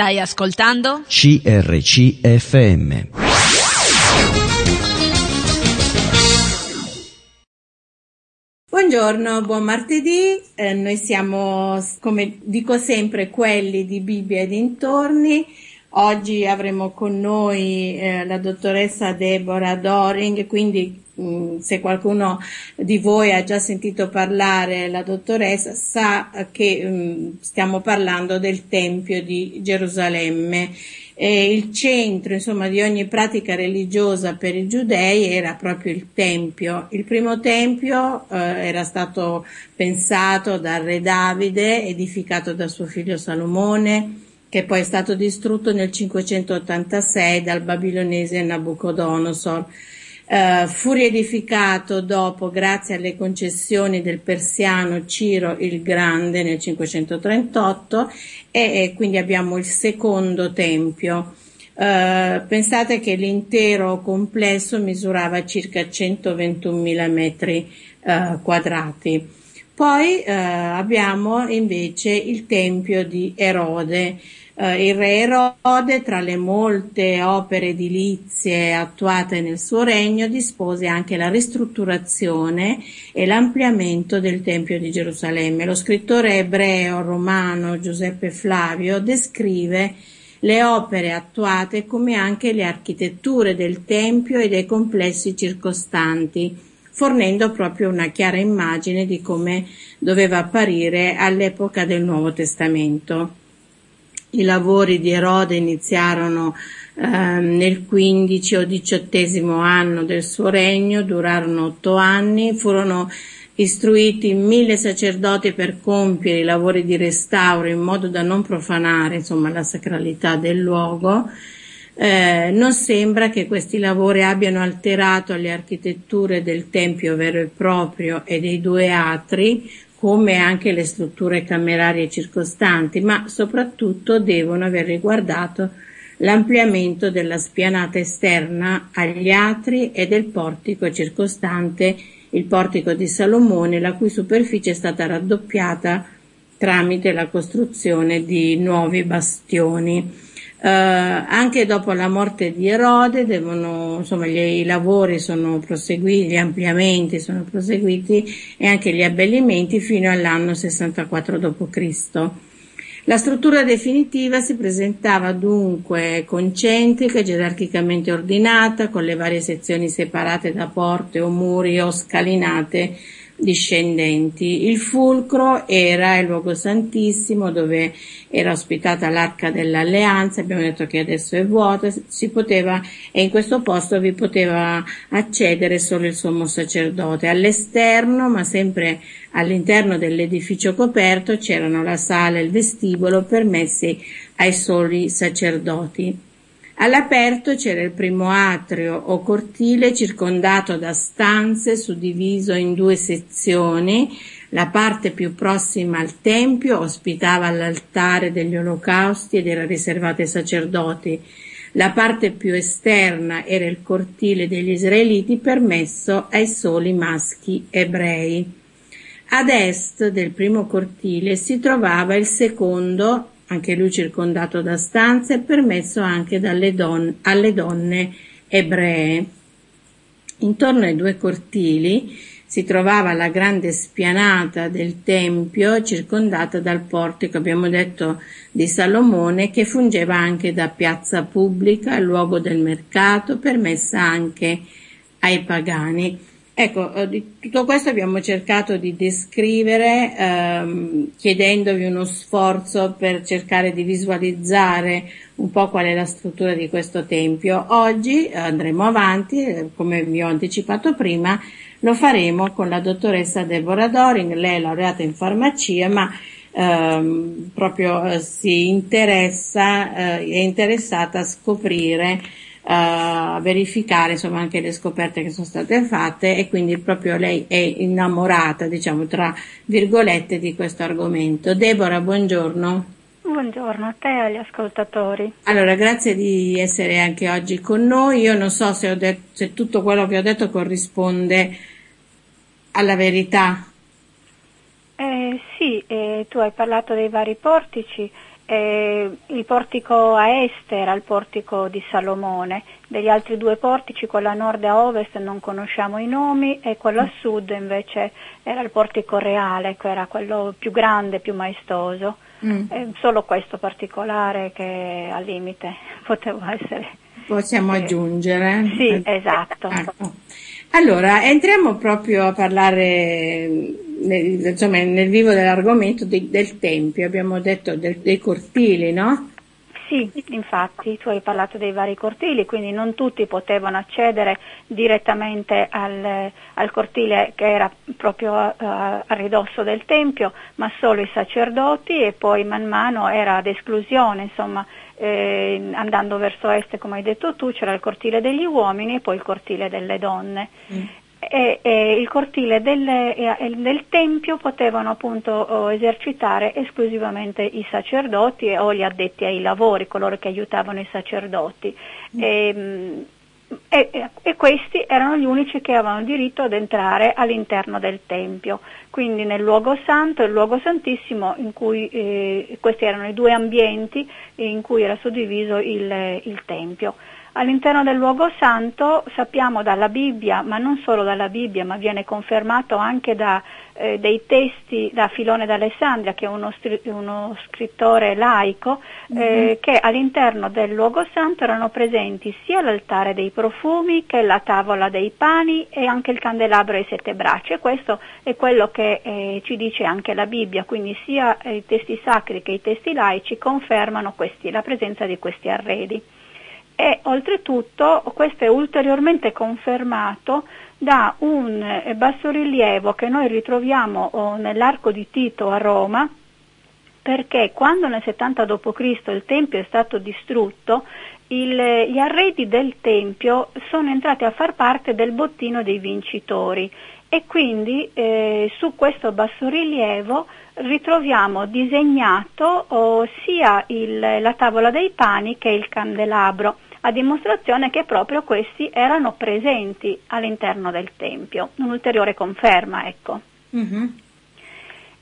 Stai ascoltando? CRCFM. Buongiorno, buon martedì. Eh, noi siamo, come dico sempre, quelli di Bibbia e dintorni. Oggi avremo con noi eh, la dottoressa Deborah Doring, quindi mh, mm, se qualcuno di voi ha già sentito parlare la dottoressa sa che mh, mm, stiamo parlando del Tempio di Gerusalemme. E il centro insomma, di ogni pratica religiosa per i giudei era proprio il Tempio. Il primo Tempio eh, era stato pensato da Re Davide, edificato da suo figlio Salomone, che poi è stato distrutto nel 586 dal babilonese Nabucodonosor. Uh, fu riedificato dopo grazie alle concessioni del persiano Ciro il Grande nel 538 e, e quindi abbiamo il secondo tempio. Uh, pensate che l'intero complesso misurava circa 121.000 metri uh, quadrati. Poi abbiamo invece il tempio di Erode, eh, il re Erode, tra le molte opere edilizie attuate nel suo regno, dispose anche la ristrutturazione e l'ampliamento del Tempio di Gerusalemme. Lo scrittore ebreo romano Giuseppe Flavio descrive le opere attuate come anche le architetture del Tempio e dei complessi circostanti, fornendo proprio una chiara immagine di come doveva apparire all'epoca del Nuovo Testamento. I lavori di Erode iniziarono eh, nel quindici o diciottesimo anno del suo regno, durarono otto anni, furono istruiti mille sacerdoti per compiere i lavori di restauro in modo da non profanare insomma, la sacralità del luogo. Eh, non sembra che questi lavori abbiano alterato le architetture del tempio vero e proprio e dei due atri, come anche le strutture camerarie circostanti, ma soprattutto devono aver riguardato l'ampliamento della spianata esterna agli atri e del portico circostante il portico di Salomone, la cui superficie è stata raddoppiata tramite la costruzione di nuovi bastioni. Uh, anche dopo la morte di Erode devono, insomma, i lavori sono proseguiti, gli ampliamenti sono proseguiti e anche gli abbellimenti fino all'anno 64 d.C. La struttura definitiva si presentava dunque concentrica, gerarchicamente ordinata, con le varie sezioni separate da porte o muri o scalinate discendenti. Il fulcro era il luogo santissimo dove era ospitata l'arca dell'alleanza, abbiamo detto che adesso è vuota, si poteva, e in questo posto vi poteva accedere solo il sommo sacerdote. All'esterno, ma sempre all'interno dell'edificio coperto, c'erano la sala e il vestibolo permessi ai soli sacerdoti. All'aperto c'era il primo atrio o cortile circondato da stanze suddiviso in due sezioni. La parte più prossima al tempio ospitava l'altare degli olocausti ed era riservata ai sacerdoti. La parte più esterna era il cortile degli israeliti permesso ai soli maschi ebrei. Ad est del primo cortile si trovava il secondo anche lui circondato da stanze, permesso anche don- alle donne ebree. Intorno ai due cortili si trovava la grande spianata del Tempio circondata dal portico, abbiamo detto, di Salomone, che fungeva anche da piazza pubblica, luogo del mercato, permessa anche ai pagani. Ecco, eh, di tutto questo abbiamo cercato di descrivere ehm, chiedendovi uno sforzo per cercare di visualizzare un po' qual è la struttura di questo tempio. Oggi andremo avanti, eh, come vi ho anticipato prima, lo faremo con la dottoressa Deborah Doring, lei è laureata in farmacia, ma ehm, proprio eh, si interessa, eh, è interessata a scoprire a verificare insomma anche le scoperte che sono state fatte e quindi proprio lei è innamorata diciamo tra virgolette di questo argomento. Deborah, buongiorno. Buongiorno a te e agli ascoltatori. Allora, grazie di essere anche oggi con noi. Io non so se, detto, se tutto quello che ho detto corrisponde alla verità. Eh, sì, eh, tu hai parlato dei vari portici eh, il portico a est era il portico di Salomone, degli altri due portici, quello a nord e a ovest non conosciamo i nomi e quello a sud invece era il portico reale, che era quello più grande, più maestoso. Mm. Eh, solo questo particolare che al limite poteva essere. Possiamo eh, aggiungere. Sì, esatto. Ecco. Allora, entriamo proprio a parlare nel, insomma, nel vivo dell'argomento di, del tempio, abbiamo detto del, dei cortili, no? Sì, infatti tu hai parlato dei vari cortili, quindi non tutti potevano accedere direttamente al, al cortile che era proprio uh, a ridosso del Tempio, ma solo i sacerdoti e poi man mano era ad esclusione, insomma, eh, andando verso est, come hai detto tu, c'era il cortile degli uomini e poi il cortile delle donne. Mm e, e il cortile del, e, del, tempio potevano appunto esercitare esclusivamente i sacerdoti o gli addetti ai lavori, coloro che aiutavano i sacerdoti. Mm. E, e, e, questi erano gli unici che avevano diritto ad entrare all'interno del Tempio, quindi nel luogo santo e il luogo santissimo, in cui eh, questi erano i due ambienti in cui era suddiviso il, il Tempio. All'interno del luogo santo sappiamo dalla Bibbia, ma non solo dalla Bibbia, ma viene confermato anche da eh, dei testi da Filone d'Alessandria, che è uno, uno scrittore laico, eh, mm-hmm. che all'interno del luogo santo erano presenti sia l'altare dei profumi che la tavola dei pani e anche il candelabro ai sette braccia. E questo è quello che eh, ci dice anche la Bibbia, quindi sia i testi sacri che i testi laici confermano questi, la presenza di questi arredi e oltretutto questo è ulteriormente confermato da un eh, bassorilievo che noi ritroviamo oh, nell'arco di Tito a Roma, perché quando nel 70 d.C. il Tempio è stato distrutto, il, gli arredi del Tempio sono entrati a far parte del bottino dei vincitori e quindi eh, su questo bassorilievo ritroviamo disegnato oh, sia il, la tavola dei pani che il candelabro a dimostrazione che proprio questi erano presenti all'interno del Tempio, un'ulteriore conferma, ecco. Mm-hmm.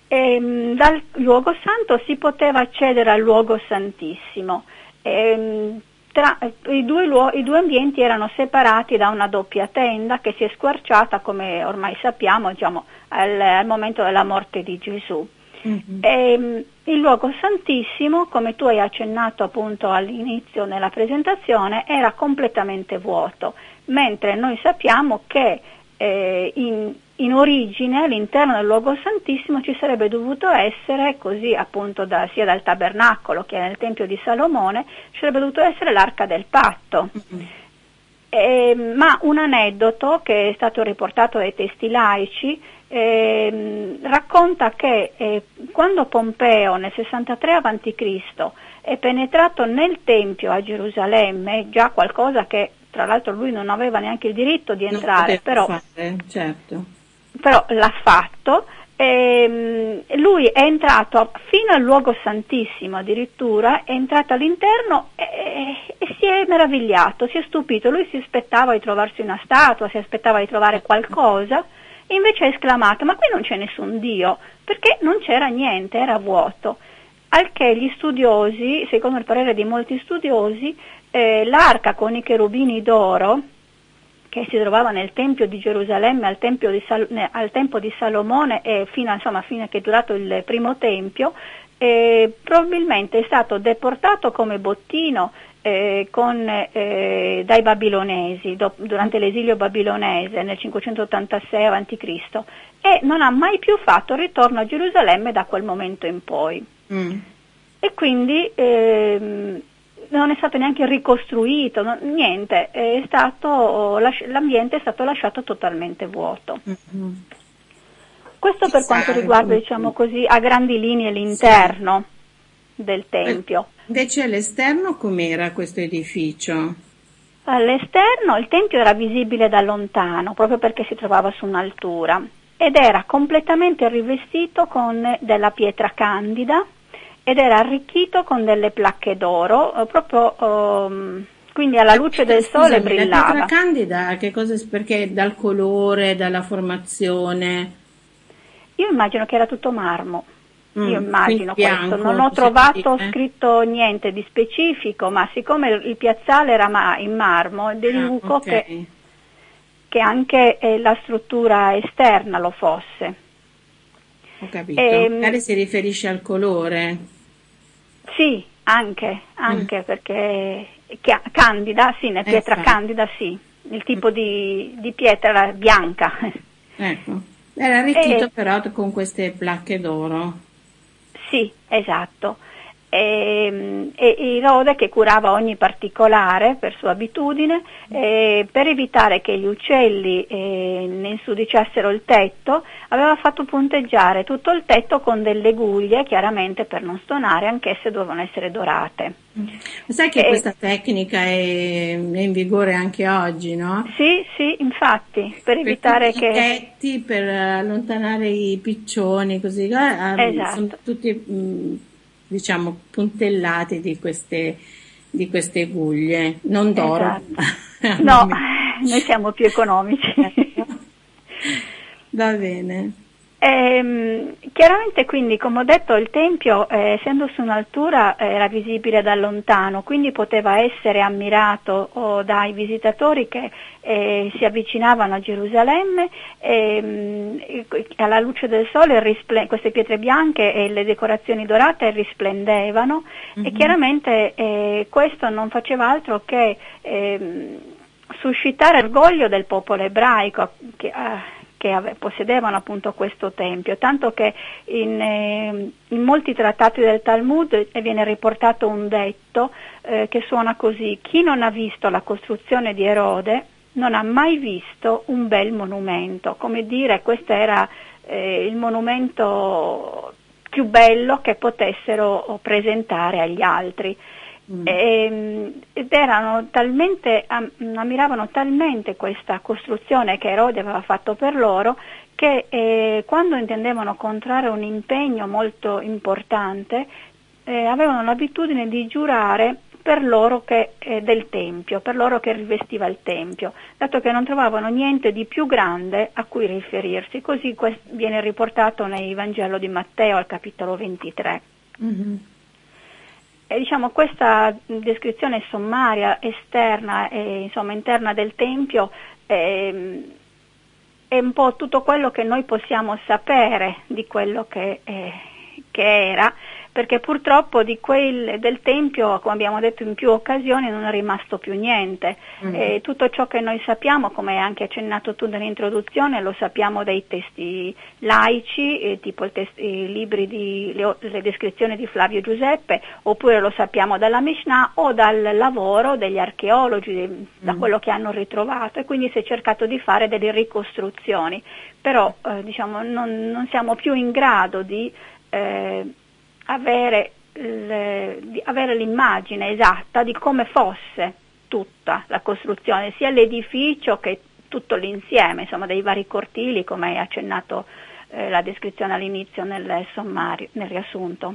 E, ehm, dal luogo santo si poteva accedere al luogo santissimo. E, ehm, tra, i, due luo- i, due ambienti erano separati da una doppia tenda che si è squarciata, come ormai sappiamo, diciamo, al, al momento della morte di Gesù. Mm-hmm. E, ehm, il luogo santissimo, come tu hai accennato appunto all'inizio nella presentazione, era completamente vuoto, mentre noi sappiamo che eh, in, in, origine all'interno del luogo santissimo ci sarebbe dovuto essere, così appunto da, sia dal tabernacolo che nel Tempio di Salomone, ci sarebbe dovuto essere l'arca del patto. Mm-hmm. Eh, ma un aneddoto che è stato riportato dai testi laici eh, racconta che eh, quando Pompeo nel 63 a.C. è penetrato nel Tempio a Gerusalemme, già qualcosa che tra l'altro lui non aveva neanche il diritto di entrare, però, fare, certo. però l'ha fatto, ehm, lui è entrato fino al luogo santissimo addirittura, è entrato all'interno e, e, si è meravigliato, si è stupito, lui si aspettava di trovarsi una statua, si aspettava di trovare qualcosa invece ha esclamato ma qui non c'è nessun Dio, perché non c'era niente, era vuoto. Al che gli studiosi, secondo il parere di molti studiosi, eh, l'arca con i cherubini d'oro, che si trovava nel Tempio di Gerusalemme al, di Sal- al tempo di Salomone e fino, insomma, fino a che è durato il primo Tempio, eh, probabilmente è stato deportato come bottino eh, con, eh, dai babilonesi do, durante l'esilio babilonese nel 586 a.C. e non ha mai più fatto ritorno a Gerusalemme da quel momento in poi. Mm. E quindi ehm, non è stato neanche ricostruito, no, niente, è stato, l'ambiente è stato lasciato totalmente vuoto. Mm-hmm. Questo per quanto riguarda, diciamo così, a grandi linee l'interno sì. del Tempio. Invece all'esterno com'era questo edificio? All'esterno il Tempio era visibile da lontano, proprio perché si trovava su un'altura, ed era completamente rivestito con della pietra candida ed era arricchito con delle placche d'oro, eh, proprio um, quindi alla luce del sole Scusami, brillava. La pietra candida, che cosa, perché dal colore, dalla formazione? Io immagino che era tutto marmo. Mm, Io immagino bianco, questo, non ho trovato sì, scritto niente di specifico, ma siccome il piazzale era ma- in marmo, deduco ah, okay. che, che, anche eh, la struttura esterna lo fosse. Ho capito, e, ehm, magari si riferisce al colore. Sì, anche, anche mm. perché candida, sì, nella pietra eh, candida sì, il tipo di, di pietra bianca. Ecco, era arricchito e, però con queste placche d'oro. Sì, esatto. E, e Irode che curava ogni particolare per sua abitudine eh, per evitare che gli uccelli eh, ne insudiciassero il tetto aveva fatto punteggiare tutto il tetto con delle guglie chiaramente per non stonare anch'esse dovevano essere dorate sai che e, questa tecnica è, è, in vigore anche oggi no? sì sì infatti per, per evitare che tetti per allontanare i piccioni così eh, esatto. sono tutti mh, diciamo, puntellati di queste, di queste guglie, non d'oro. Esatto. no, noi siamo più economici. Va bene. Ehm, chiaramente quindi, come ho detto, il tempio, eh, essendo su un'altura, eh, era visibile da lontano, quindi poteva essere ammirato oh, dai visitatori che eh, si avvicinavano a Gerusalemme ehm, alla luce del sole risplen- queste pietre bianche e le decorazioni dorate risplendevano mm-hmm. e chiaramente eh, questo non faceva altro che ehm, suscitare orgoglio del popolo ebraico che, ah, che ave- possedevano appunto questo tempio, tanto che in, eh, in, molti trattati del Talmud viene riportato un detto eh, che suona così, chi non ha visto la costruzione di Erode non ha mai visto un bel monumento, come dire questo era eh, il monumento più bello che potessero presentare agli altri. Mm. E, ehm, ed erano talmente, ammiravano talmente questa costruzione che Erode aveva fatto per loro che eh, quando intendevano contrarre un impegno molto importante eh, avevano l'abitudine di giurare per loro che, eh, del Tempio, per loro che rivestiva il Tempio, dato che non trovavano niente di più grande a cui riferirsi. Così viene riportato nel Vangelo di Matteo al capitolo 23. Mm-hmm. E diciamo, questa descrizione sommaria, esterna e insomma, interna del Tempio è, è, un po' tutto quello che noi possiamo sapere di quello che, eh, che era perché purtroppo di quel, del Tempio, come abbiamo detto in più occasioni, non è rimasto più niente. Mm-hmm. Tutto ciò che noi sappiamo, come hai anche accennato tu nell'introduzione, lo sappiamo dai testi laici, eh, tipo test, i libri di le, le, descrizioni di Flavio Giuseppe, oppure lo sappiamo dalla Mishnah o dal lavoro degli archeologi, mm-hmm. da quello che hanno ritrovato e quindi si è cercato di fare delle ricostruzioni. Però eh, diciamo, non, non, siamo più in grado di eh, avere, le, avere l'immagine esatta di come fosse tutta la costruzione, sia l'edificio che tutto l'insieme, insomma, dei vari cortili, come hai accennato eh, la descrizione all'inizio nel sommario, nel riassunto.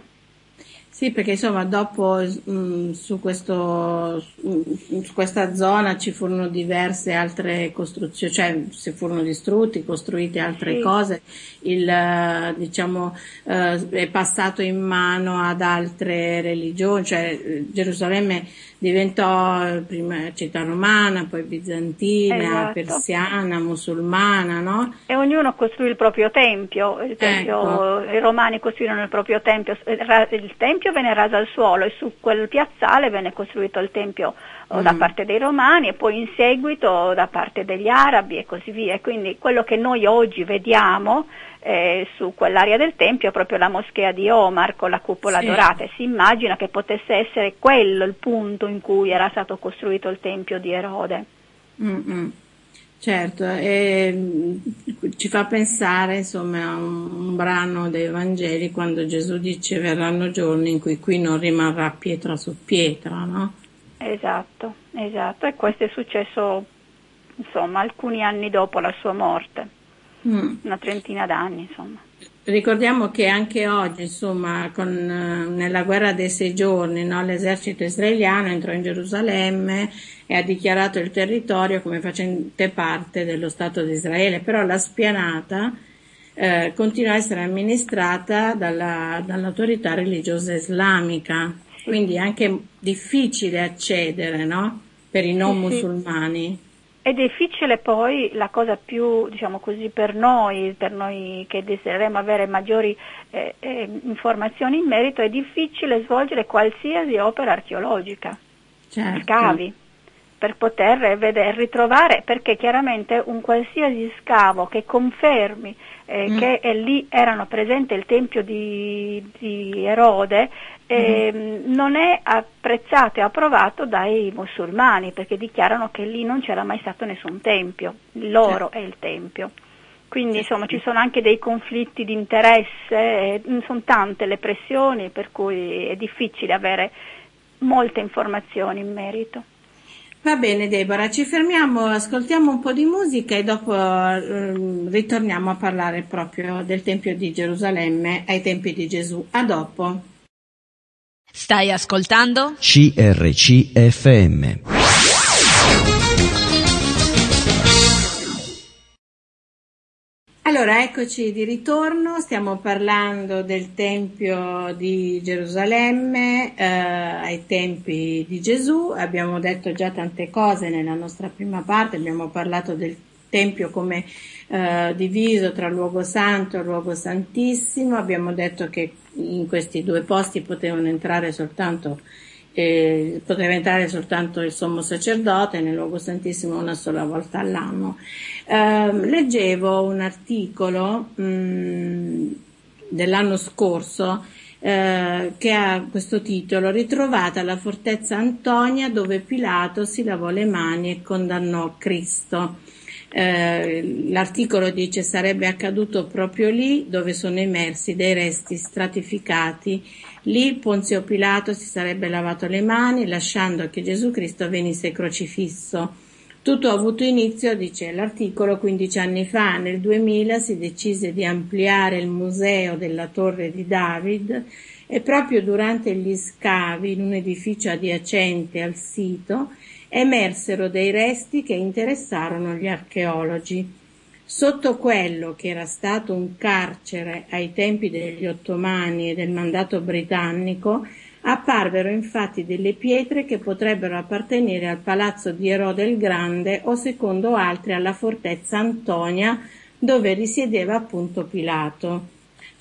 Sì, perché insomma dopo mh, mm, su, questo, su, questa zona ci furono diverse altre costruzioni, cioè si furono distrutti, costruite altre sì. cose, il, diciamo, eh, è passato in mano ad altre religioni, cioè Gerusalemme diventò prima città romana, poi bizantina, esatto. persiana, musulmana, no? E ognuno costruì il proprio tempio, il tempio ecco. i romani costruirono il proprio tempio, il tempio venne raso al suolo e su quel piazzale venne costruito il tempio mm. da parte dei romani e poi in seguito da parte degli arabi e così via. Quindi quello che noi oggi vediamo eh, su quell'area del Tempio, proprio la moschea di Omar con la cupola sì. dorata e si immagina che potesse essere quello il punto in cui era stato costruito il Tempio di Erode. Mm-mm. Certo, e mm, ci fa pensare insomma a un, un, brano dei Vangeli quando Gesù dice verranno giorni in cui qui non rimarrà pietra su pietra, no? Esatto, esatto, e questo è successo insomma alcuni anni dopo la sua morte mm. una trentina d'anni insomma. Ricordiamo che anche oggi, insomma, con, eh, nella guerra dei sei giorni, no, l'esercito israeliano entrò in Gerusalemme e ha dichiarato il territorio come facente parte dello Stato di Israele, però la spianata eh, continua a essere amministrata dalla, dall'autorità religiosa islamica, quindi è anche difficile accedere no? per i non musulmani. È difficile poi la cosa più, diciamo così, per noi, per noi che desidereremo avere maggiori eh, eh, informazioni in merito, è difficile svolgere qualsiasi opera archeologica, certo. scavi, per poter vedere, ritrovare, perché chiaramente un qualsiasi scavo che confermi eh, mm. che lì erano presenti il tempio di, di Erode, eh, mm. non è apprezzato e approvato dai musulmani perché dichiarano che lì non c'era mai stato nessun tempio, loro certo. è il tempio. Quindi insomma ci sono anche dei conflitti di interesse, eh, sono tante le pressioni per cui è difficile avere molte informazioni in merito. Va bene Deborah, ci fermiamo, ascoltiamo un po' di musica e dopo eh, ritorniamo a parlare proprio del Tempio di Gerusalemme ai tempi di Gesù. A dopo. Stai ascoltando? CRCFM. Allora, eccoci di ritorno, stiamo parlando del Tempio di Gerusalemme eh, ai tempi di Gesù, abbiamo detto già tante cose nella nostra prima parte, abbiamo parlato del Tempio come eh, diviso tra luogo santo e luogo santissimo, abbiamo detto che in questi due posti potevano entrare soltanto eh, poteva entrare soltanto il sommo sacerdote nel luogo santissimo una sola volta all'anno. Eh, leggevo un articolo mh, mm, dell'anno scorso eh, che ha questo titolo Ritrovata la fortezza Antonia dove Pilato si lavò le mani e condannò Cristo. Eh, l'articolo dice sarebbe accaduto proprio lì dove sono emersi dei resti stratificati Lì Ponzio Pilato si sarebbe lavato le mani lasciando che Gesù Cristo venisse crocifisso. Tutto ha avuto inizio, dice l'articolo, 15 anni fa. Nel 2000 si decise di ampliare il museo della Torre di David e proprio durante gli scavi in un edificio adiacente al sito emersero dei resti che interessarono gli archeologi. Sotto quello che era stato un carcere ai tempi degli ottomani e del mandato britannico, apparvero infatti delle pietre che potrebbero appartenere al palazzo di Erode il Grande o secondo altri alla fortezza Antonia dove risiedeva appunto Pilato.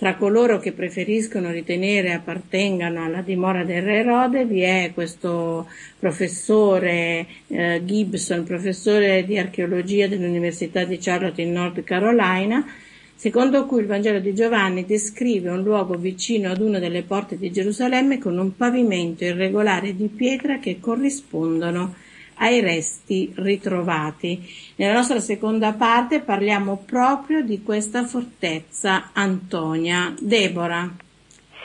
Tra coloro che preferiscono ritenere appartengano alla dimora del re Erode vi è questo professore eh, Gibson, professore di archeologia dell'Università di Charlotte in North Carolina, secondo cui il Vangelo di Giovanni descrive un luogo vicino ad una delle porte di Gerusalemme con un pavimento irregolare di pietra che corrispondono ai resti ritrovati. Nella nostra seconda parte parliamo proprio di questa fortezza Antonia. Deborah.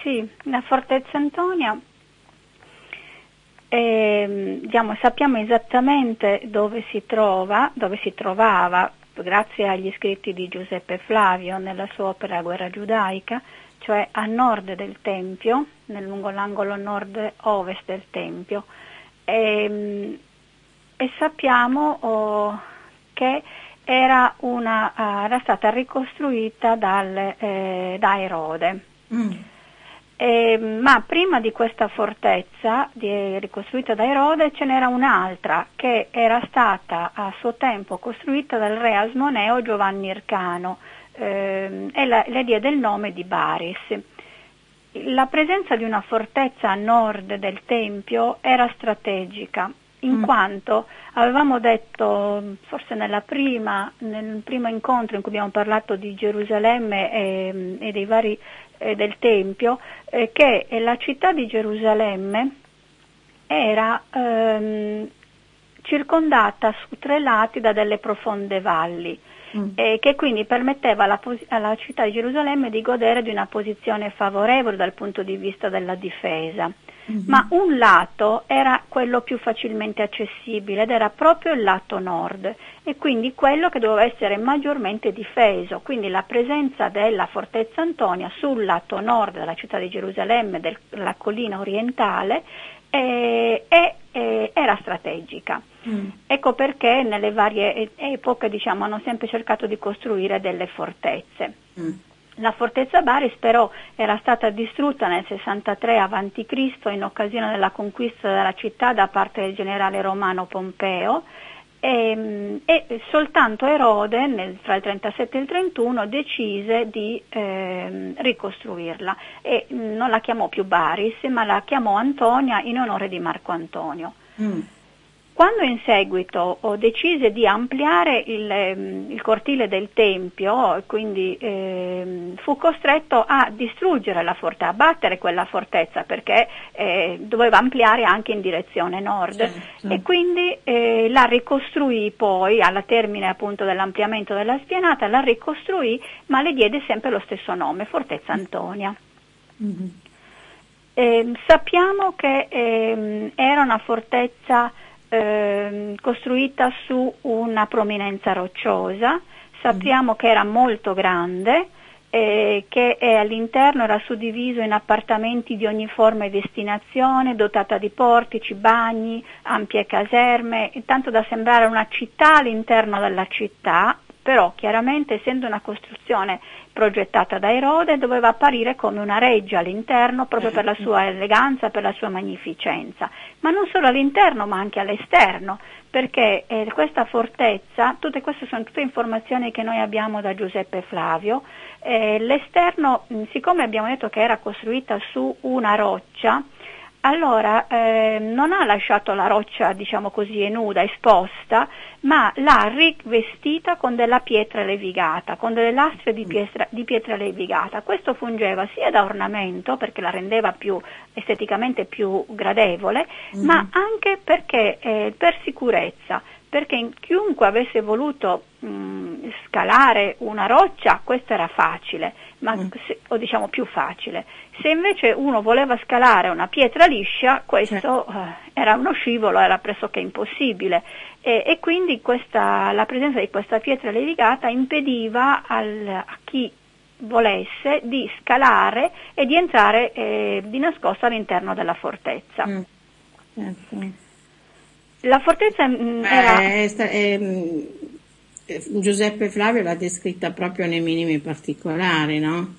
Sì, la fortezza Antonia eh, diciamo, sappiamo esattamente dove si trova, dove si trovava, grazie agli scritti di Giuseppe Flavio nella sua opera Guerra giudaica, cioè a nord del Tempio, lungo l'angolo nord-ovest del Tempio. E, ehm, e sappiamo oh, che era, una, uh, era, stata ricostruita dal, eh, da Erode. Mm. E, ma prima di questa fortezza di, ricostruita da Erode ce n'era un'altra che era stata a suo tempo costruita dal re Asmoneo Giovanni Ircano eh, e la, le dia del nome di Baris. La presenza di una fortezza a nord del Tempio era strategica in mm. quanto avevamo detto, forse prima, nel primo incontro in cui abbiamo parlato di Gerusalemme e, e dei vari eh, del Tempio, eh, che la città di Gerusalemme era ehm, circondata su tre lati da delle profonde valli. Mm. Eh, che quindi permetteva alla, alla, città di Gerusalemme di godere di una posizione favorevole dal punto di vista della difesa. Mm-hmm. Ma un lato era quello più facilmente accessibile ed era proprio il lato nord e quindi quello che doveva essere maggiormente difeso. Quindi la presenza della fortezza Antonia sul lato nord della città di Gerusalemme, della collina orientale, eh, eh, era strategica. Mm. Ecco perché nelle varie epoche diciamo, hanno sempre cercato di costruire delle fortezze. Mm. La fortezza Baris però era stata distrutta nel 63 a.C. in occasione della conquista della città da parte del generale romano Pompeo e, ehm, e soltanto Erode nel, tra il 37 e il 31 decise di eh, ricostruirla e mm, non la chiamò più Baris ma la chiamò Antonia in onore di Marco Antonio. Mm. Quando in seguito decise di ampliare il, ehm, il cortile del Tempio, quindi eh, fu costretto a distruggere la fortezza, a battere quella fortezza perché eh, doveva ampliare anche in direzione nord certo. e quindi eh, la ricostruì poi, alla termine appunto dell'ampliamento della spianata, la ricostruì ma le diede sempre lo stesso nome, Fortezza Antonia. Mm-hmm. sappiamo che ehm, era una fortezza eh, costruita su una prominenza rocciosa, sappiamo mm. che era molto grande, eh, che all'interno era suddiviso in appartamenti di ogni forma e destinazione, dotata di portici, bagni, ampie caserme, tanto da sembrare una città all'interno della città, però chiaramente essendo una costruzione progettata da Erode doveva apparire come una reggia all'interno proprio per la mm. sua eleganza, per la sua magnificenza, ma non solo all'interno ma anche all'esterno, perché eh, questa fortezza, tutte queste sono tutte informazioni che noi abbiamo da Giuseppe Flavio, eh, l'esterno, siccome abbiamo detto che era costruita su una roccia, allora eh, non ha lasciato la roccia, diciamo così, nuda, esposta, ma l'ha rivestita con della pietra levigata, con delle lastre di pietra, di pietra levigata. Questo fungeva sia da ornamento, perché la rendeva più esteticamente più gradevole, mm-hmm. ma anche perché eh, per sicurezza perché chiunque avesse voluto mh, scalare una roccia questo era facile, ma, mm. se, o diciamo più facile. Se invece uno voleva scalare una pietra liscia, questo eh, era uno scivolo, era pressoché impossibile e, e quindi questa, la presenza di questa pietra levigata impediva al, a chi volesse di scalare e di entrare eh, di nascosto all'interno della fortezza. Mm. Certo. La fortezza mm, era... Eh, eh, Giuseppe Flavio l'ha descritta proprio nei minimi particolari, no?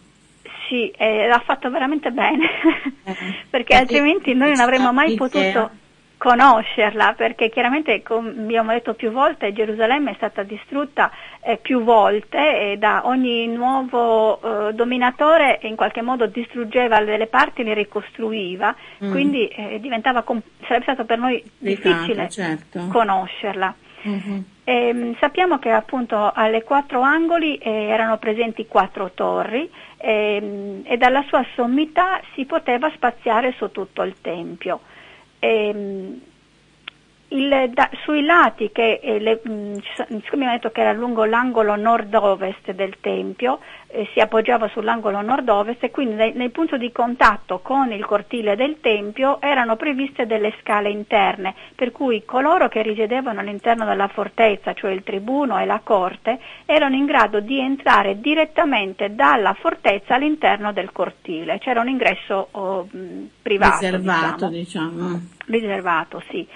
Sì, eh, l'ha fatto veramente bene, eh, perché altrimenti noi non avremmo mai potuto conoscerla perché chiaramente come abbiamo detto più volte Gerusalemme è stata distrutta eh, più volte e da ogni nuovo eh, dominatore in qualche modo distruggeva delle parti e le ricostruiva mm. quindi eh, sarebbe stato per noi difficile certo. conoscerla mm-hmm. e, ehm, sappiamo che appunto alle quattro angoli eh, erano presenti quattro torri e, ehm, e dalla sua sommità si poteva spaziare su tutto il tempio ehm, il, da, sui lati che eh, le, mh, mm, siccome detto che era lungo l'angolo nord-ovest del Tempio, eh, si appoggiava sull'angolo nord-ovest e quindi nel, nel, punto di contatto con il cortile del Tempio erano previste delle scale interne, per cui coloro che risiedevano all'interno della fortezza, cioè il tribuno e la corte, erano in grado di entrare direttamente dalla fortezza all'interno del cortile, c'era un ingresso oh, mh, privato. Riservato, diciamo. diciamo. Riservato, sì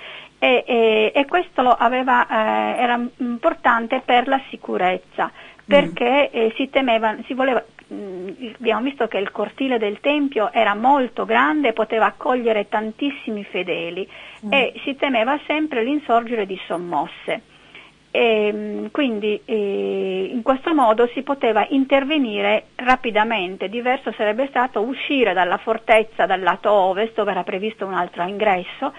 e, e, e questo aveva, eh, era importante per la sicurezza perché mm. eh, si temeva, si voleva, mh, mm, abbiamo visto che il cortile del Tempio era molto grande e poteva accogliere tantissimi fedeli mm. e si temeva sempre l'insorgere di sommosse. E, mm, quindi eh, in questo modo si poteva intervenire rapidamente, diverso sarebbe stato uscire dalla fortezza dal lato ovest dove era previsto un altro ingresso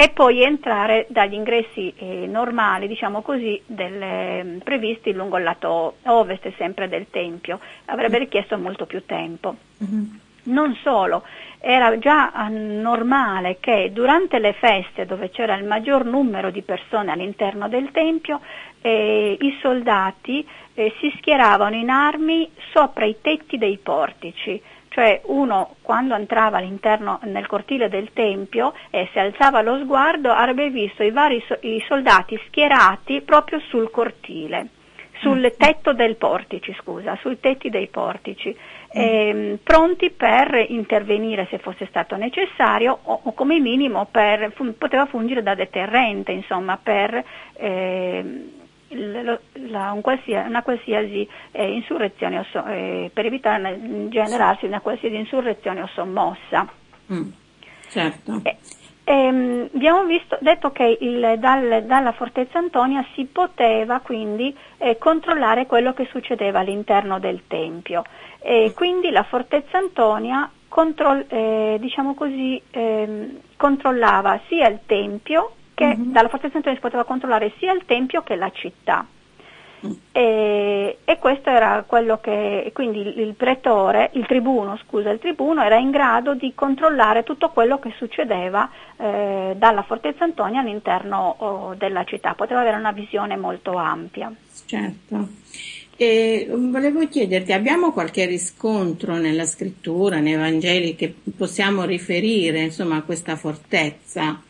e poi entrare dagli ingressi eh, normali, diciamo così, del, eh, previsti lungo il lato ovest sempre del Tempio. Avrebbe mm. richiesto molto più tempo. Mm-hmm. Non solo, era già normale che durante le feste dove c'era il maggior numero di persone all'interno del Tempio, eh, i soldati eh, si schieravano in armi sopra i tetti dei portici cioè uno quando entrava all'interno nel cortile del Tempio e se alzava lo sguardo avrebbe visto i vari so- i soldati schierati proprio sul cortile sul mm. tetto del portici, scusa, sui tetti dei portici. eh, pronti per intervenire se fosse stato necessario o, o come minimo per, fu, poteva fungere da deterrente, insomma, per eh, la, la, un qualsiasi, una qualsiasi eh, insurrezione so, eh, per evitare in generarsi una qualsiasi insurrezione o sommossa. Mm, certo. E, ehm, abbiamo visto, detto che il, dal, dalla Fortezza Antonia si poteva quindi eh, controllare quello che succedeva all'interno del Tempio. E quindi la Fortezza Antonia control, eh, diciamo così, ehm, controllava sia il Tempio che mm-hmm. dalla Fortezza Antonia si poteva controllare sia il Tempio che la città. Mm. E, e, questo era quello che quindi il, il, pretore, il tribuno, scusa, il tribuno era in grado di controllare tutto quello che succedeva eh, dalla Fortezza Antonia all'interno oh, della città, poteva avere una visione molto ampia. Certo. E volevo chiederti, abbiamo qualche riscontro nella scrittura, nei Vangeli che possiamo riferire insomma, a questa fortezza?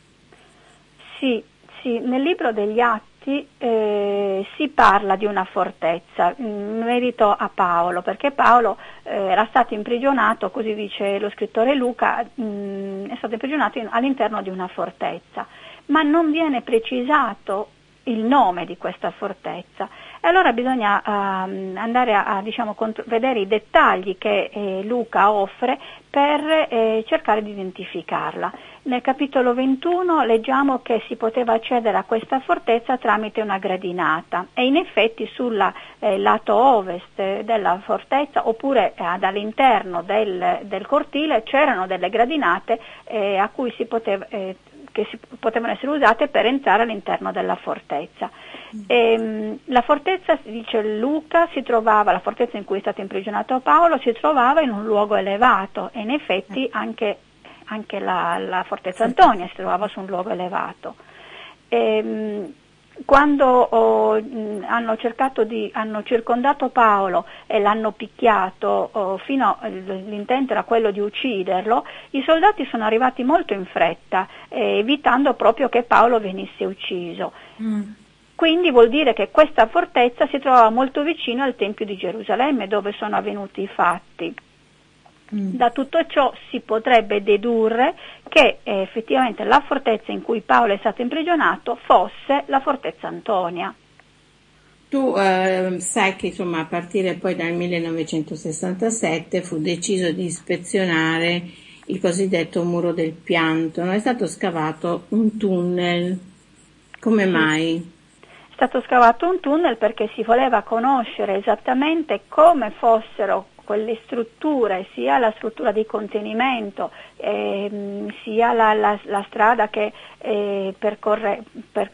Sì, sì, nel libro degli Atti eh, si parla di una fortezza, in merito a Paolo, perché Paolo eh, era stato imprigionato, così dice lo scrittore Luca, mh, mm, è stato imprigionato in, all'interno di una fortezza, ma non viene precisato il nome di questa fortezza. E allora bisogna uh, andare a, a diciamo, contro- vedere i dettagli che eh, Luca offre per eh, cercare di identificarla. Nel capitolo 21 leggiamo che si poteva accedere a questa fortezza tramite una gradinata e in effetti sul eh, lato ovest della fortezza oppure eh, dall'interno del, del, cortile c'erano delle gradinate eh, a cui si poteva eh, che si, potevano essere usate per entrare all'interno della fortezza. E, ehm, la fortezza, dice Luca, si trovava, la fortezza in cui è stato imprigionato Paolo, si trovava in un luogo elevato e in effetti anche, anche la, la, fortezza Antonia si trovava su un luogo elevato. E, ehm, quando oh, hanno, di, hanno, circondato Paolo e l'hanno picchiato oh, fino a, l'intento era quello di ucciderlo, i soldati sono arrivati molto in fretta, eh, evitando proprio che Paolo venisse ucciso. Mm. Quindi vuol dire che questa fortezza si trovava molto vicino al Tempio di Gerusalemme dove sono avvenuti i fatti. Mm. Da tutto ciò si potrebbe dedurre che eh, effettivamente la fortezza in cui Paolo è stato imprigionato fosse la fortezza Antonia. Tu eh, sai che insomma, a partire poi dal 1967 fu deciso di ispezionare il cosiddetto muro del pianto, non è stato scavato un tunnel. Come mai? È stato scavato un tunnel perché si voleva conoscere esattamente come fossero quelle strutture, sia la struttura di contenimento, eh, sia la, la, la, strada che eh, percorre, per,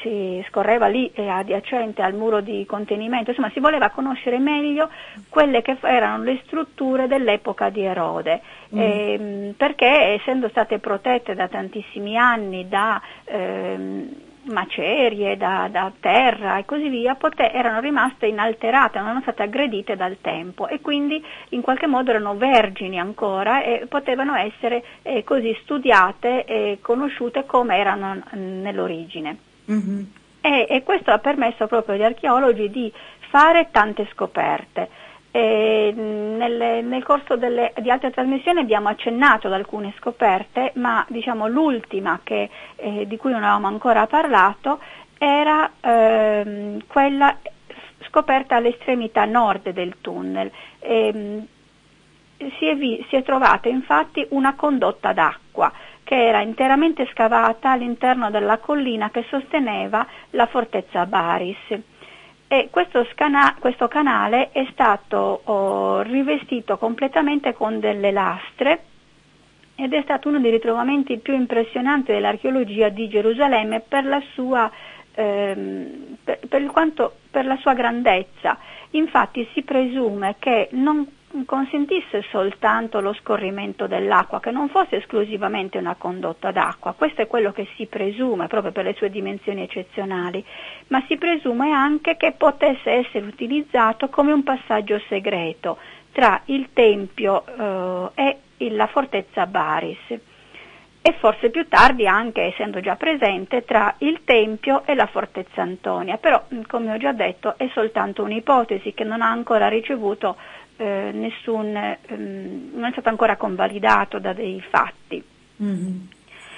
si scorreva lì eh, adiacente al muro di contenimento, insomma si voleva conoscere meglio quelle che erano le strutture dell'epoca di Erode, mm. Ehm, perché essendo state protette da tantissimi anni da ehm, macerie, da, da, terra e così via, pote- erano rimaste inalterate, non erano state aggredite dal tempo e quindi in qualche modo erano vergini ancora e potevano essere eh, così studiate e conosciute come erano nell'origine. Mm-hmm. E, e questo ha permesso proprio agli archeologi di fare tante scoperte. Nel, nel, corso delle, di altre trasmissioni abbiamo accennato ad alcune scoperte, ma diciamo, l'ultima che, eh, di cui non avevamo ancora parlato era ehm, quella scoperta all'estremità nord del tunnel. Ehm, si, è vi, si è trovata infatti una condotta d'acqua che era interamente scavata all'interno della collina che sosteneva la fortezza Baris e questo, scana- questo canale è stato oh, rivestito completamente con delle lastre ed è stato uno dei ritrovamenti più impressionanti dell'archeologia di Gerusalemme per la sua, ehm, per, per, quanto, per la sua grandezza. Infatti si presume che non consentisse soltanto lo scorrimento dell'acqua, che non fosse esclusivamente una condotta d'acqua, questo è quello che si presume proprio per le sue dimensioni eccezionali, ma si presume anche che potesse essere utilizzato come un passaggio segreto tra il Tempio eh, e la fortezza Baris e forse più tardi anche essendo già presente tra il Tempio e la Fortezza Antonia, però come ho già detto è soltanto un'ipotesi che non ha ancora ricevuto eh, nessun, ehm, non è stato ancora convalidato da dei fatti. Mm-hmm.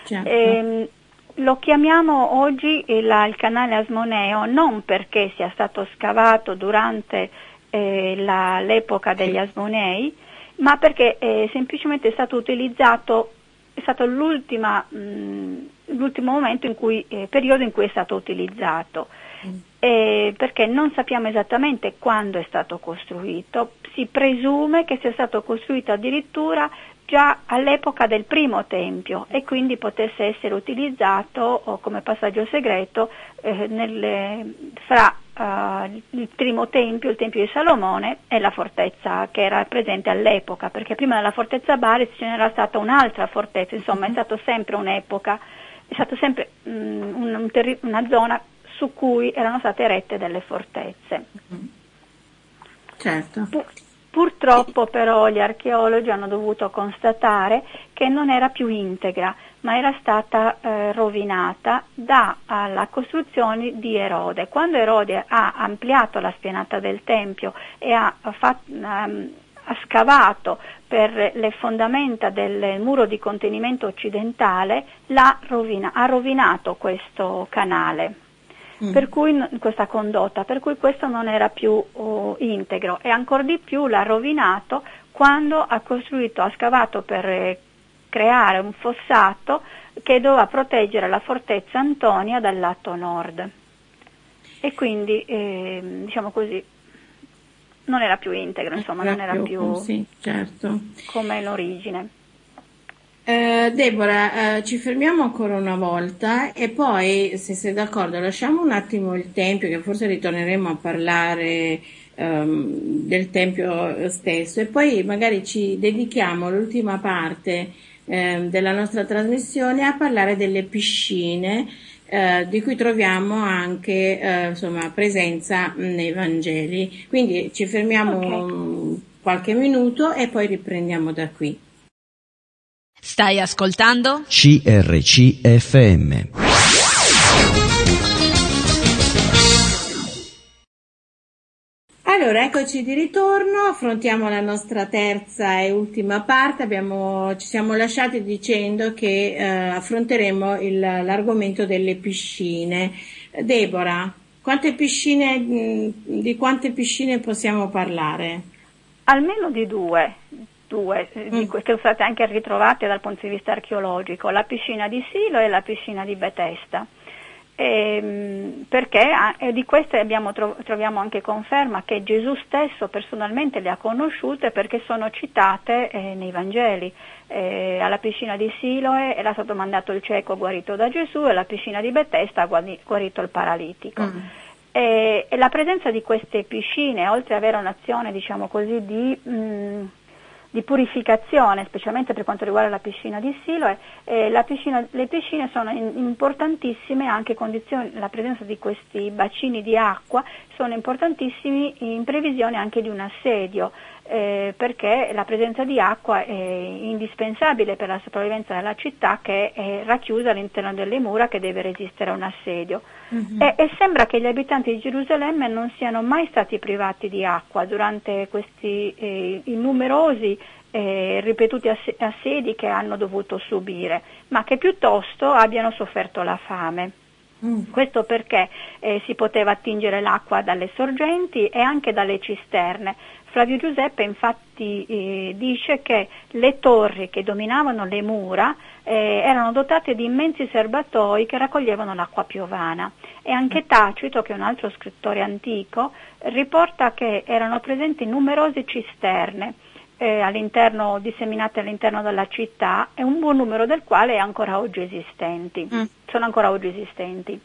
Certo. Eh, lo chiamiamo oggi il, il, canale Asmoneo non perché sia stato scavato durante eh, la, l'epoca degli Asmonei, ma perché è semplicemente stato utilizzato, è stato mh, l'ultimo momento in cui, eh, periodo in cui è stato utilizzato. Mm. Eh, perché non sappiamo esattamente quando è stato costruito, si presume che sia stato costruito addirittura già all'epoca del primo tempio e quindi potesse essere utilizzato come passaggio segreto eh, nelle, fra uh, il primo tempio, il tempio di Salomone e la fortezza che era presente all'epoca, perché prima della fortezza Baris ce n'era stata un'altra fortezza, insomma è mhm. stata sempre un'epoca, è stata sempre um, un, un terri- una zona su cui erano state erette delle fortezze. Certo. Purtroppo però gli archeologi hanno dovuto constatare che non era più integra, ma era stata eh, rovinata dalla costruzione di Erode. Quando Erode ha ampliato la spianata del Tempio e ha, fatto, um, ha scavato per le fondamenta del muro di contenimento occidentale, rovina, ha rovinato questo canale mm. per cui, questa condotta, per cui questo non era più uh, integro e ancora di più l'ha rovinato quando ha costruito, ha scavato per eh, creare un fossato che doveva proteggere la fortezza Antonia dal lato nord. E quindi, eh, diciamo così, non era più integro, insomma, non era più sì, certo. come l'origine. Eh, Deborah, eh, ci fermiamo ancora una volta e poi, se sei d'accordo, lasciamo un attimo il Tempio, che forse ritorneremo a parlare ehm, del Tempio stesso, e poi magari ci dedichiamo l'ultima parte eh, della nostra trasmissione a parlare delle piscine, eh, di cui troviamo anche eh, insomma, presenza nei Vangeli. Quindi ci fermiamo okay. qualche minuto e poi riprendiamo da qui. Stai ascoltando? CRCFM. Allora, eccoci di ritorno, affrontiamo la nostra terza e ultima parte. Abbiamo, ci siamo lasciati dicendo che eh, affronteremo il, l'argomento delle piscine. Deborah, quante piscine, di quante piscine possiamo parlare? Almeno di due due, mm. che sono state anche ritrovate dal punto di vista archeologico, la piscina di Silo e la piscina di Betesta. E, ehm, perché e di queste abbiamo, troviamo anche conferma che Gesù stesso personalmente le ha conosciute perché sono citate eh, nei Vangeli. Eh, alla piscina di Siloe era stato mandato il cieco guarito da Gesù e alla piscina di Betesta ha guarito il paralitico. Mm. E, e, la presenza di queste piscine, oltre ad avere un'azione diciamo così, di mh, mm, di purificazione, specialmente per quanto riguarda la piscina di Siloe. Eh, piscina, le piscine sono importantissime, anche la presenza di questi bacini di acqua sono importantissimi in previsione anche di un assedio eh, perché la presenza di acqua è indispensabile per la sopravvivenza della città che è racchiusa all'interno delle mura che deve resistere a un assedio. Mm-hmm. E, e, sembra che gli abitanti di Gerusalemme non siano mai stati privati di acqua durante questi eh, numerosi eh, ripetuti assedi che hanno dovuto subire, ma che piuttosto abbiano sofferto la fame. Mm. Questo perché eh, si poteva attingere l'acqua dalle sorgenti e anche dalle cisterne, Flavio Giuseppe infatti eh, dice che le torri che dominavano le mura eh, erano dotate di immensi serbatoi che raccoglievano l'acqua piovana e anche Tacito, che è un altro scrittore antico, riporta che erano presenti numerose cisterne eh, all'interno, disseminate all'interno della città e un buon numero del quale è ancora oggi esistenti, mm. sono ancora oggi esistenti.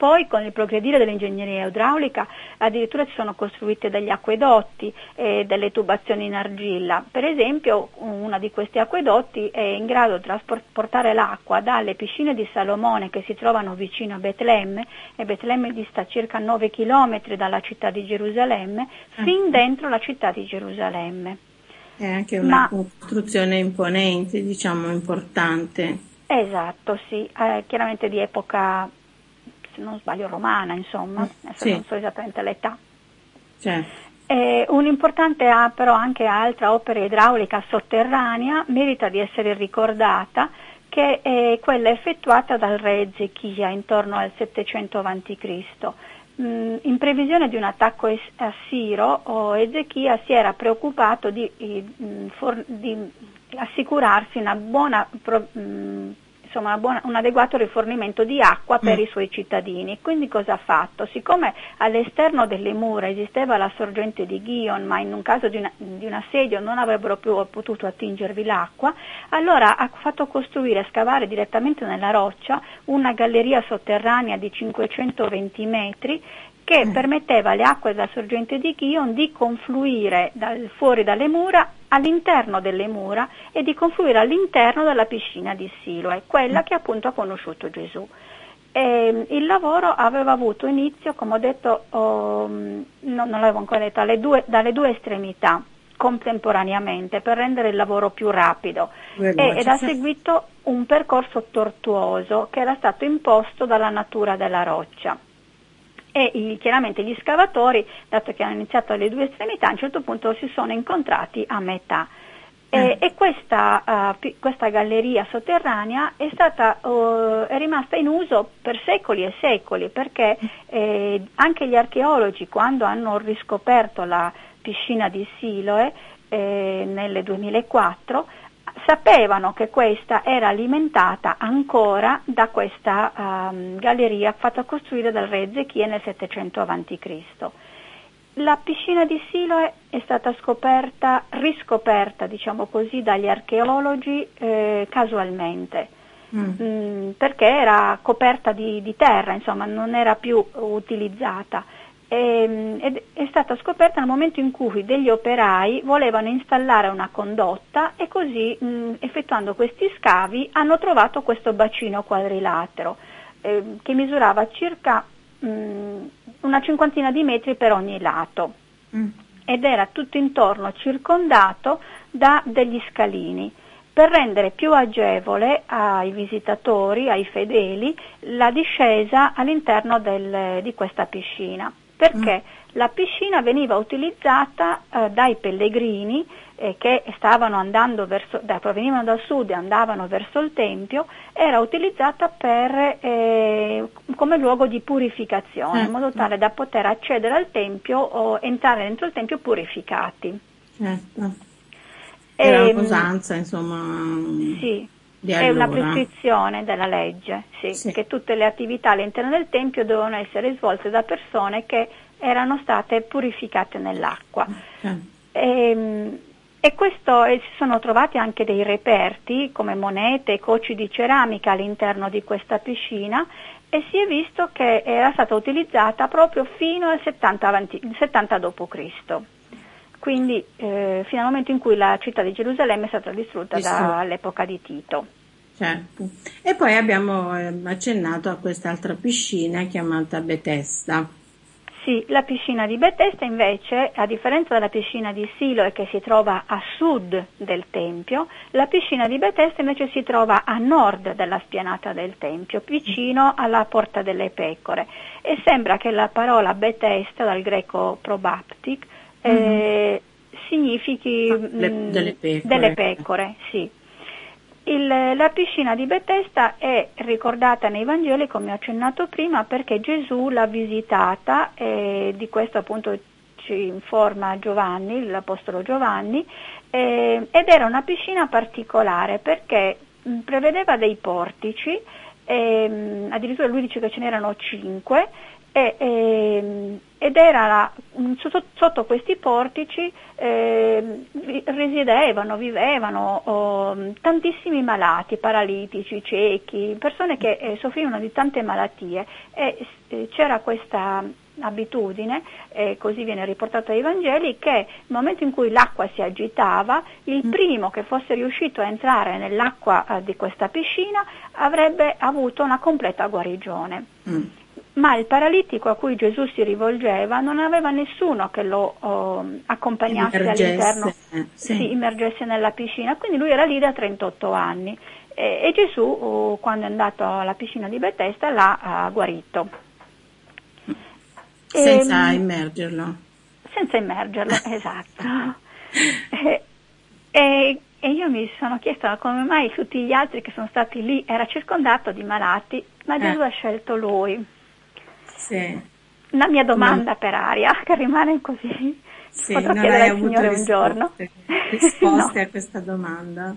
Poi con il progredire dell'ingegneria idraulica addirittura si sono costruiti degli acquedotti e delle tubazioni in argilla. Per esempio uno di questi acquedotti è in grado di trasportare l'acqua dalle piscine di Salomone che si trovano vicino a Betlemme e Betlemme dista circa 9 km dalla città di Gerusalemme, ah. fin dentro la città di Gerusalemme. È anche una Ma, costruzione imponente, diciamo importante. Esatto, sì, eh, chiaramente di epoca se non sbaglio romana, insomma, adesso sì. non so esattamente l'età. Certo. Eh, un'importante però anche altra opera idraulica sotterranea merita di essere ricordata che è quella effettuata dal re Ezechia intorno al 700 a.C. Mm, in previsione di un attacco assiro, Ezechia si era preoccupato di, mm, di assicurarsi una buona mm, insomma, buona, un adeguato rifornimento di acqua per mm. i suoi cittadini. Quindi cosa ha fatto? Siccome all'esterno delle mura esisteva la sorgente di Ghion, ma in un caso di, una, di un assedio non avrebbero più potuto attingervi l'acqua, allora ha fatto costruire, scavare direttamente nella roccia una galleria sotterranea di 520 metri che mm. permetteva alle acque della sorgente di Ghion di confluire dal, fuori dalle mura all'interno delle mura e di confluire all'interno della piscina di Siloe, quella che appunto ha conosciuto Gesù. E il lavoro aveva avuto inizio, come ho detto, oh, no, non l'avevo ancora detto, due, dalle due estremità contemporaneamente per rendere il lavoro più rapido e, ed ha seguito un percorso tortuoso che era stato imposto dalla natura della roccia e i, chiaramente gli scavatori, dato che hanno iniziato alle due estremità, a un certo punto si sono incontrati a metà. Eh. E, questa, uh, questa, galleria sotterranea è, stata, uh, è, rimasta in uso per secoli e secoli perché eh, anche gli archeologi quando hanno riscoperto la piscina di Siloe eh, nel 2004 sapevano che questa era alimentata ancora da questa um, galleria fatta costruire dal re Ezechia nel 700 a.C. La piscina di Siloe è stata scoperta, riscoperta, diciamo così, dagli archeologi eh, casualmente, mm. mh, mm, perché era coperta di, di terra, insomma, non era più utilizzata Ehm, ed è stata scoperta nel momento in cui degli operai volevano installare una condotta e così mh, effettuando questi scavi hanno trovato questo bacino quadrilatero eh, che misurava circa mh, una cinquantina di metri per ogni lato. Mm. ed era tutto intorno circondato da degli scalini. Per rendere più agevole ai visitatori, ai fedeli, la discesa all'interno del, di questa piscina perché mm. la piscina veniva utilizzata eh, dai pellegrini eh, che stavano andando verso, da, provenivano dal sud e andavano verso il Tempio, era utilizzata per, eh, come luogo di purificazione, in modo mm. tale da poter accedere al Tempio o entrare dentro il Tempio purificati. Certo. Era e, usanza, insomma. Sì. È una prescrizione della legge, sì, sì. che tutte le attività all'interno del Tempio dovevano essere svolte da persone che erano state purificate nell'acqua. Okay. E, ehm, e, questo, e si sono trovati anche dei reperti come monete e coci di ceramica all'interno di questa piscina e si è visto che era stata utilizzata proprio fino al 70, avanti, 70 d.C. Quindi eh, fino al momento in cui la città di Gerusalemme è stata distrutta dall'epoca di Tito. Certo. E poi abbiamo eh, accennato a quest'altra piscina chiamata Betesta. Sì, la piscina di Betesta invece, a differenza della piscina di Siloe che si trova a sud del Tempio, la piscina di Betesta invece si trova a nord della spianata del Tempio, vicino alla Porta delle Pecore. E sembra che la parola Betesta, dal greco probaptic, eh, significhi Le, mm, delle pecore. Delle pecore sì. Il, la piscina di Betesta è ricordata nei Vangeli, come ho accennato prima, perché Gesù l'ha visitata e di questo appunto ci informa Giovanni, l'Apostolo Giovanni, eh, ed era una piscina particolare perché mh, prevedeva dei portici, eh, addirittura lui dice che ce n'erano cinque, e, e, ehm, ed era sotto, sotto questi portici eh, risiedevano, vivevano oh, tantissimi malati, paralitici, ciechi, persone che eh, soffrivano di tante malattie e eh, c'era questa abitudine, eh, così viene riportato ai Vangeli, che nel momento in cui l'acqua si agitava, il mm. primo che fosse riuscito a entrare nell'acqua eh, di questa piscina avrebbe avuto una completa guarigione. Mm ma il paralitico a cui Gesù si rivolgeva non aveva nessuno che lo oh, accompagnasse immergesse, all'interno, eh, sì. sì, immergesse nella piscina, quindi lui era lì da 38 anni e, e Gesù oh, quando è andato alla piscina di Bethesda l'ha uh, guarito. Senza e, ehm, immergerlo? senza immergerlo, esatto. E, e, e, io mi sono chiesto come mai tutti gli altri che sono stati lì era circondato di malati, ma eh. Gesù ha scelto lui. Sì. La mia domanda ma... per aria, che rimane così, sì, potrò chiedere al Signore un giorno. Risposte no. a questa domanda.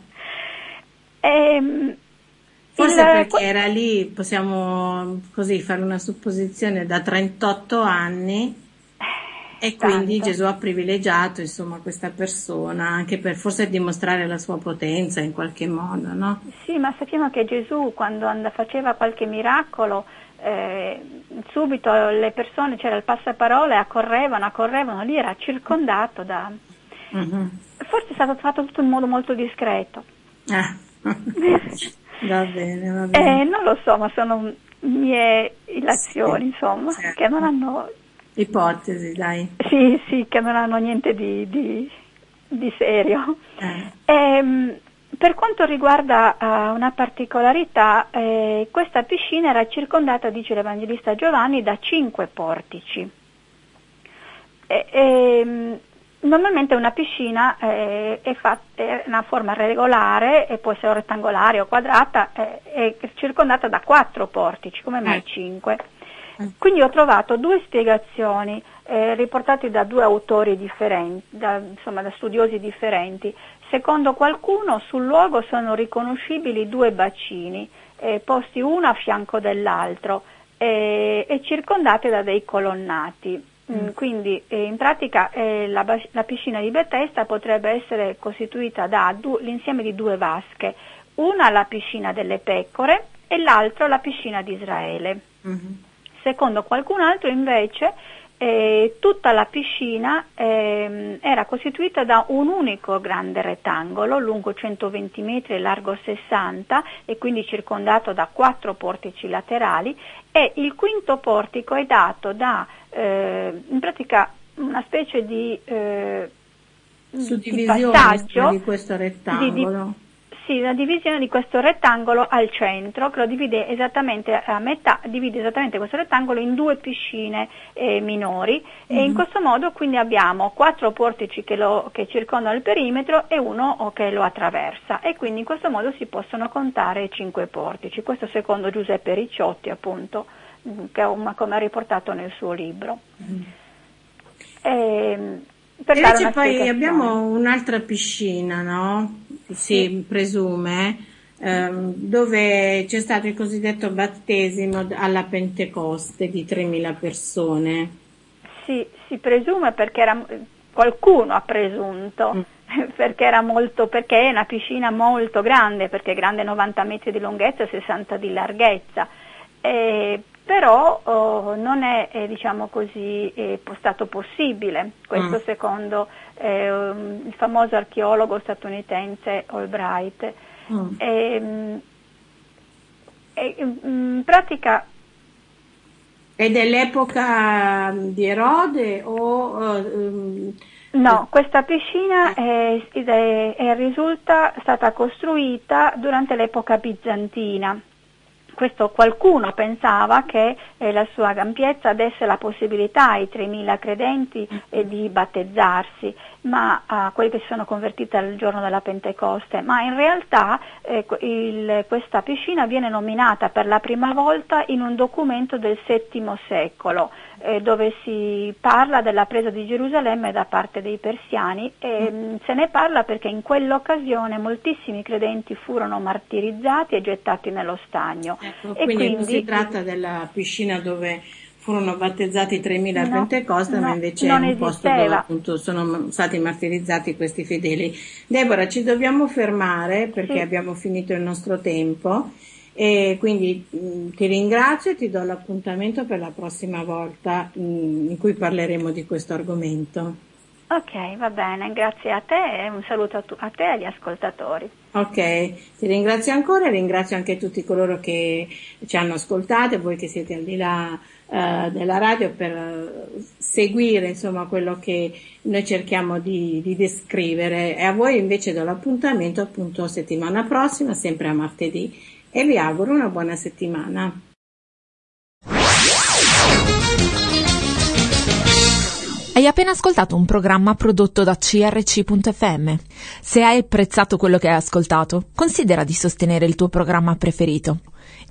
Ehm, Forse il... perché era lì, possiamo così fare una supposizione, da 38 anni e quindi Tanto. Gesù ha privilegiato insomma questa persona anche per forse dimostrare la sua potenza in qualche modo, no? Sì, ma sappiamo che Gesù quando and- faceva qualche miracolo eh, subito le persone, c'era il passaparole, accorrevano, accorrevano, lì era circondato da... Uh-huh. Forse è stato fatto tutto in modo molto discreto. Ah. va bene, va bene. Eh, non lo so, ma sono mie illazioni, sì, insomma, certo. che non hanno... Ipotesi, dai. Sì, sì, che non hanno niente di, di, di serio. Eh. Ehm, per quanto riguarda uh, una particolarità, eh, questa piscina era circondata, dice l'Evangelista Giovanni, da cinque portici. E, e, normalmente una piscina eh, è, fatta, è, una forma regolare, e può essere rettangolare o quadrata, eh, è circondata da quattro portici, come mai eh. cinque? Eh. Quindi ho trovato due spiegazioni eh, riportate da due autori differenti, da, insomma da studiosi differenti. Secondo qualcuno sul luogo sono riconoscibili due bacini, eh, posti uno a fianco dell'altro eh, e circondati da dei colonnati. Mm. Quindi eh, in pratica eh, la, la, piscina di Bethesda potrebbe essere costituita dall'insieme di due vasche, una la piscina delle pecore e l'altra la piscina di Israele. Mm-hmm. Secondo qualcun altro invece eh, tutta la piscina eh, era costituita da un unico grande rettangolo lungo 120 metri e largo 60 e quindi circondato da quattro portici laterali e il quinto portico è dato da eh, in pratica una specie di, eh, di passaggio di questo rettangolo. Di, di, sì, la divisione di questo rettangolo al centro che lo divide esattamente a metà, divide esattamente questo rettangolo in due piscine eh, minori mm-hmm. e in mhm. questo modo quindi abbiamo quattro portici che, lo, che, circondano il perimetro e uno che lo attraversa e quindi in questo modo si possono contare cinque portici. Questo secondo Giuseppe Ricciotti appunto, mm, che, come ha riportato nel suo libro. Mm-hmm. E, per Invece poi abbiamo un'altra piscina, no? Si presume, ehm, dove c'è stato il cosiddetto battesimo alla Pentecoste di 3.000 persone. Sì, si presume perché era, qualcuno ha presunto. Mm. Perché, era molto, perché è una piscina molto grande, perché è grande 90 metri di lunghezza e 60 di larghezza. E però oh, non è, eh, diciamo così, eh, stato possibile, questo mm. secondo eh, il famoso archeologo statunitense Albright. Mm. E, e, in pratica è dell'epoca di Erode o... Um, no, questa piscina è, è, è, risulta stata costruita durante l'epoca bizantina questo qualcuno pensava che eh, la sua ampiezza desse la possibilità ai 3.000 credenti eh, di battezzarsi, ma a quelli che si sono convertiti al giorno della Pentecoste, ma in realtà eh, il, questa piscina viene nominata per la prima volta in un documento del VII secolo eh, dove si parla della presa di Gerusalemme da parte dei persiani e mm. mm. se ne parla perché in quell'occasione moltissimi credenti furono martirizzati e gettati nello stagno. Ecco, quindi, quindi non si tratta della piscina dove furono battezzati 3.000 a no, Pentecoste, no, ma invece è un esisteva. posto dove appunto sono stati martirizzati questi fedeli. Deborah, ci dobbiamo fermare perché sì. abbiamo finito il nostro tempo. E quindi mh, ti ringrazio e ti do l'appuntamento per la prossima volta mh, in cui parleremo di questo argomento. Ok, va bene, grazie a te e un saluto a, tu, a te e agli ascoltatori. Ok, ti ringrazio ancora e ringrazio anche tutti coloro che ci hanno ascoltato e voi che siete al di là uh, della radio per seguire insomma quello che noi cerchiamo di, di descrivere e a voi invece do l'appuntamento appunto settimana prossima, sempre a martedì e vi auguro una buona settimana. Hai appena ascoltato un programma prodotto da crc.fm. Se hai apprezzato quello che hai ascoltato, considera di sostenere il tuo programma preferito.